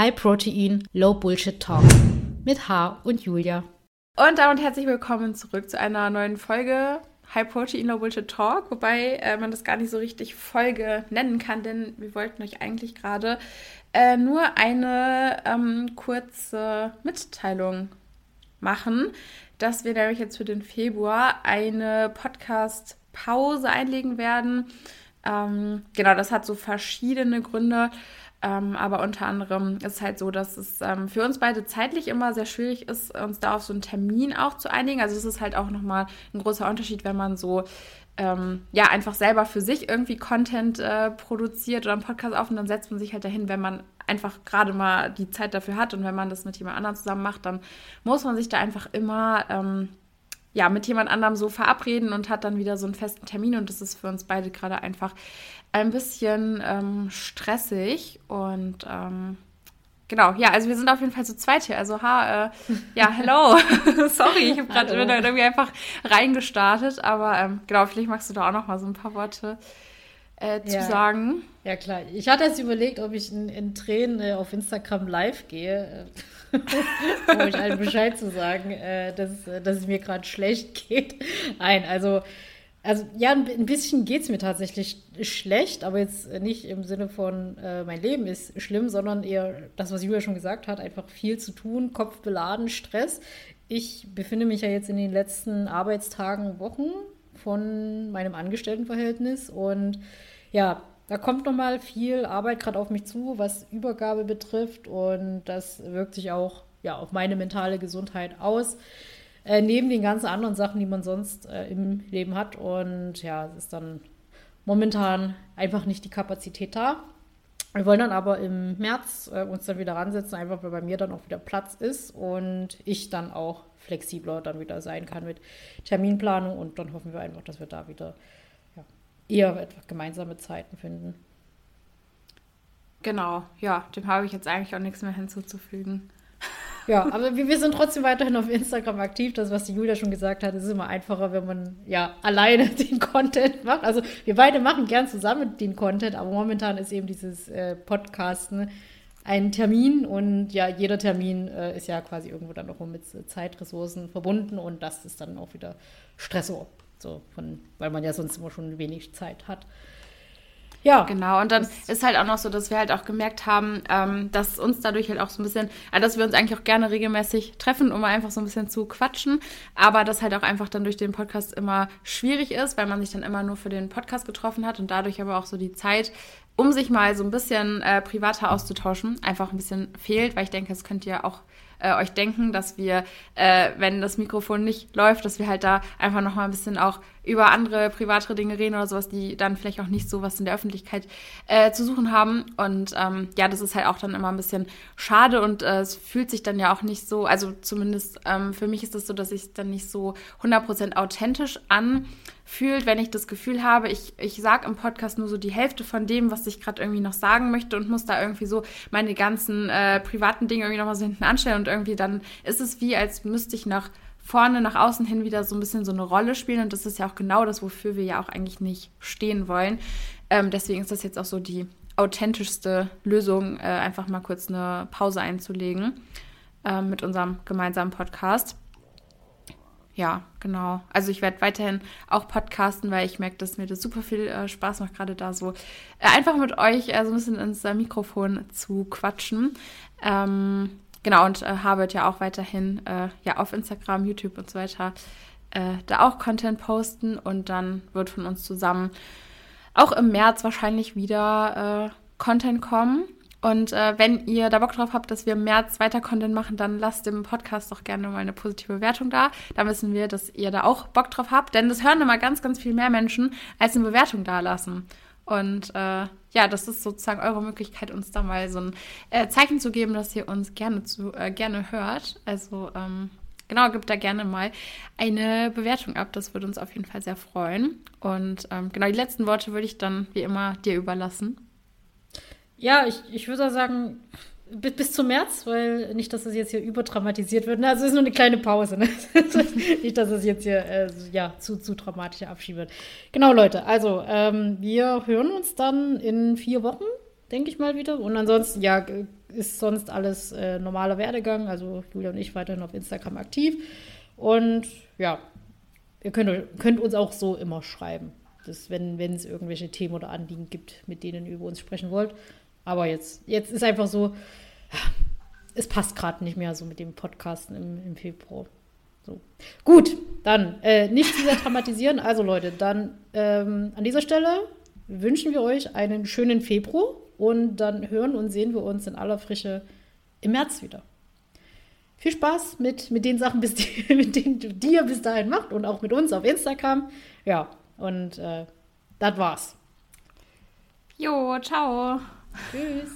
High Protein, Low Bullshit Talk mit H und Julia. Und damit herzlich willkommen zurück zu einer neuen Folge High Protein, Low Bullshit Talk, wobei äh, man das gar nicht so richtig Folge nennen kann, denn wir wollten euch eigentlich gerade äh, nur eine ähm, kurze Mitteilung machen, dass wir nämlich jetzt für den Februar eine Podcast-Pause einlegen werden. Ähm, genau, das hat so verschiedene Gründe. Ähm, aber unter anderem ist es halt so, dass es ähm, für uns beide zeitlich immer sehr schwierig ist, uns da auf so einen Termin auch zu einigen. Also es ist halt auch nochmal ein großer Unterschied, wenn man so ähm, ja einfach selber für sich irgendwie Content äh, produziert oder einen Podcast auf und dann setzt man sich halt dahin, wenn man einfach gerade mal die Zeit dafür hat und wenn man das mit jemand anderem zusammen macht, dann muss man sich da einfach immer ähm, ja, mit jemand anderem so verabreden und hat dann wieder so einen festen Termin und das ist für uns beide gerade einfach ein bisschen ähm, stressig und ähm, genau, ja, also wir sind auf jeden Fall zu zweit hier. Also, ha, äh, ja, hello. Sorry, ich habe gerade irgendwie einfach reingestartet, aber ähm, genau, vielleicht magst du da auch noch mal so ein paar Worte äh, zu ja. sagen. Ja, klar. Ich hatte jetzt überlegt, ob ich in, in Tränen äh, auf Instagram live gehe. um euch allen Bescheid zu sagen, äh, dass, dass es mir gerade schlecht geht. Nein, also, also ja, ein bisschen geht es mir tatsächlich schlecht, aber jetzt nicht im Sinne von, äh, mein Leben ist schlimm, sondern eher das, was Julia schon gesagt hat, einfach viel zu tun, Kopf beladen, Stress. Ich befinde mich ja jetzt in den letzten Arbeitstagen, Wochen von meinem Angestelltenverhältnis und ja, da kommt nochmal viel Arbeit gerade auf mich zu, was Übergabe betrifft. Und das wirkt sich auch ja, auf meine mentale Gesundheit aus. Äh, neben den ganzen anderen Sachen, die man sonst äh, im Leben hat. Und ja, es ist dann momentan einfach nicht die Kapazität da. Wir wollen dann aber im März äh, uns dann wieder ransetzen, einfach weil bei mir dann auch wieder Platz ist und ich dann auch flexibler dann wieder sein kann mit Terminplanung. Und dann hoffen wir einfach, dass wir da wieder eher etwa gemeinsame Zeiten finden. Genau, ja, dem habe ich jetzt eigentlich auch nichts mehr hinzuzufügen. Ja, aber wir, wir sind trotzdem weiterhin auf Instagram aktiv. Das, was die Julia schon gesagt hat, ist immer einfacher, wenn man ja alleine den Content macht. Also wir beide machen gern zusammen den Content, aber momentan ist eben dieses äh, Podcasten ein Termin und ja, jeder Termin äh, ist ja quasi irgendwo dann auch mit Zeitressourcen verbunden und das ist dann auch wieder Stressor. So von, weil man ja sonst immer schon wenig Zeit hat. Ja. Genau, und dann ist halt auch noch so, dass wir halt auch gemerkt haben, ähm, dass uns dadurch halt auch so ein bisschen, also dass wir uns eigentlich auch gerne regelmäßig treffen, um einfach so ein bisschen zu quatschen, aber das halt auch einfach dann durch den Podcast immer schwierig ist, weil man sich dann immer nur für den Podcast getroffen hat und dadurch aber auch so die Zeit, um sich mal so ein bisschen äh, privater auszutauschen, einfach ein bisschen fehlt, weil ich denke, es könnte ja auch äh, euch denken, dass wir, äh, wenn das Mikrofon nicht läuft, dass wir halt da einfach noch mal ein bisschen auch über andere privatere Dinge reden oder sowas, die dann vielleicht auch nicht so was in der Öffentlichkeit äh, zu suchen haben. Und ähm, ja, das ist halt auch dann immer ein bisschen schade und äh, es fühlt sich dann ja auch nicht so, also zumindest ähm, für mich ist es das so, dass ich es dann nicht so 100% authentisch an fühlt, wenn ich das Gefühl habe, ich, ich sage im Podcast nur so die Hälfte von dem, was ich gerade irgendwie noch sagen möchte und muss da irgendwie so meine ganzen äh, privaten Dinge irgendwie nochmal so hinten anstellen und irgendwie dann ist es wie, als müsste ich nach vorne, nach außen hin wieder so ein bisschen so eine Rolle spielen und das ist ja auch genau das, wofür wir ja auch eigentlich nicht stehen wollen. Ähm, deswegen ist das jetzt auch so die authentischste Lösung, äh, einfach mal kurz eine Pause einzulegen äh, mit unserem gemeinsamen Podcast ja, genau. Also ich werde weiterhin auch podcasten, weil ich merke, dass mir das super viel äh, Spaß macht, gerade da so äh, einfach mit euch äh, so ein bisschen ins äh, Mikrofon zu quatschen. Ähm, genau, und äh, H wird ja auch weiterhin äh, ja auf Instagram, YouTube und so weiter da auch Content posten und dann wird von uns zusammen auch im März wahrscheinlich wieder Content kommen. Und äh, wenn ihr da Bock drauf habt, dass wir im März weiter Content machen, dann lasst dem Podcast doch gerne mal eine positive Bewertung da. Da wissen wir, dass ihr da auch Bock drauf habt, denn das hören immer ganz, ganz viel mehr Menschen, als eine Bewertung da lassen. Und äh, ja, das ist sozusagen eure Möglichkeit, uns da mal so ein äh, Zeichen zu geben, dass ihr uns gerne zu äh, gerne hört. Also ähm, genau, gebt da gerne mal eine Bewertung ab. Das würde uns auf jeden Fall sehr freuen. Und ähm, genau, die letzten Worte würde ich dann wie immer dir überlassen. Ja, ich, ich würde sagen, bis, bis zum März, weil nicht, dass es jetzt hier überdramatisiert wird. Also es ist nur eine kleine Pause. Ne? nicht, dass es jetzt hier äh, ja, zu, zu dramatischer Abschied wird. Genau, Leute. Also, ähm, wir hören uns dann in vier Wochen denke ich mal wieder. Und ansonsten, ja, ist sonst alles äh, normaler Werdegang. Also Julia und ich weiterhin auf Instagram aktiv. Und ja, ihr könnt, könnt uns auch so immer schreiben, dass, wenn es irgendwelche Themen oder Anliegen gibt, mit denen ihr über uns sprechen wollt. Aber jetzt, jetzt ist einfach so, es passt gerade nicht mehr so mit dem Podcasten im, im Februar. So. Gut, dann äh, nicht sehr dramatisieren. Also Leute, dann ähm, an dieser Stelle wünschen wir euch einen schönen Februar und dann hören und sehen wir uns in aller Frische im März wieder. Viel Spaß mit, mit den Sachen, bis die, mit denen die ihr bis dahin macht und auch mit uns auf Instagram. Ja, und äh, das war's. Jo, ciao. Tschüss.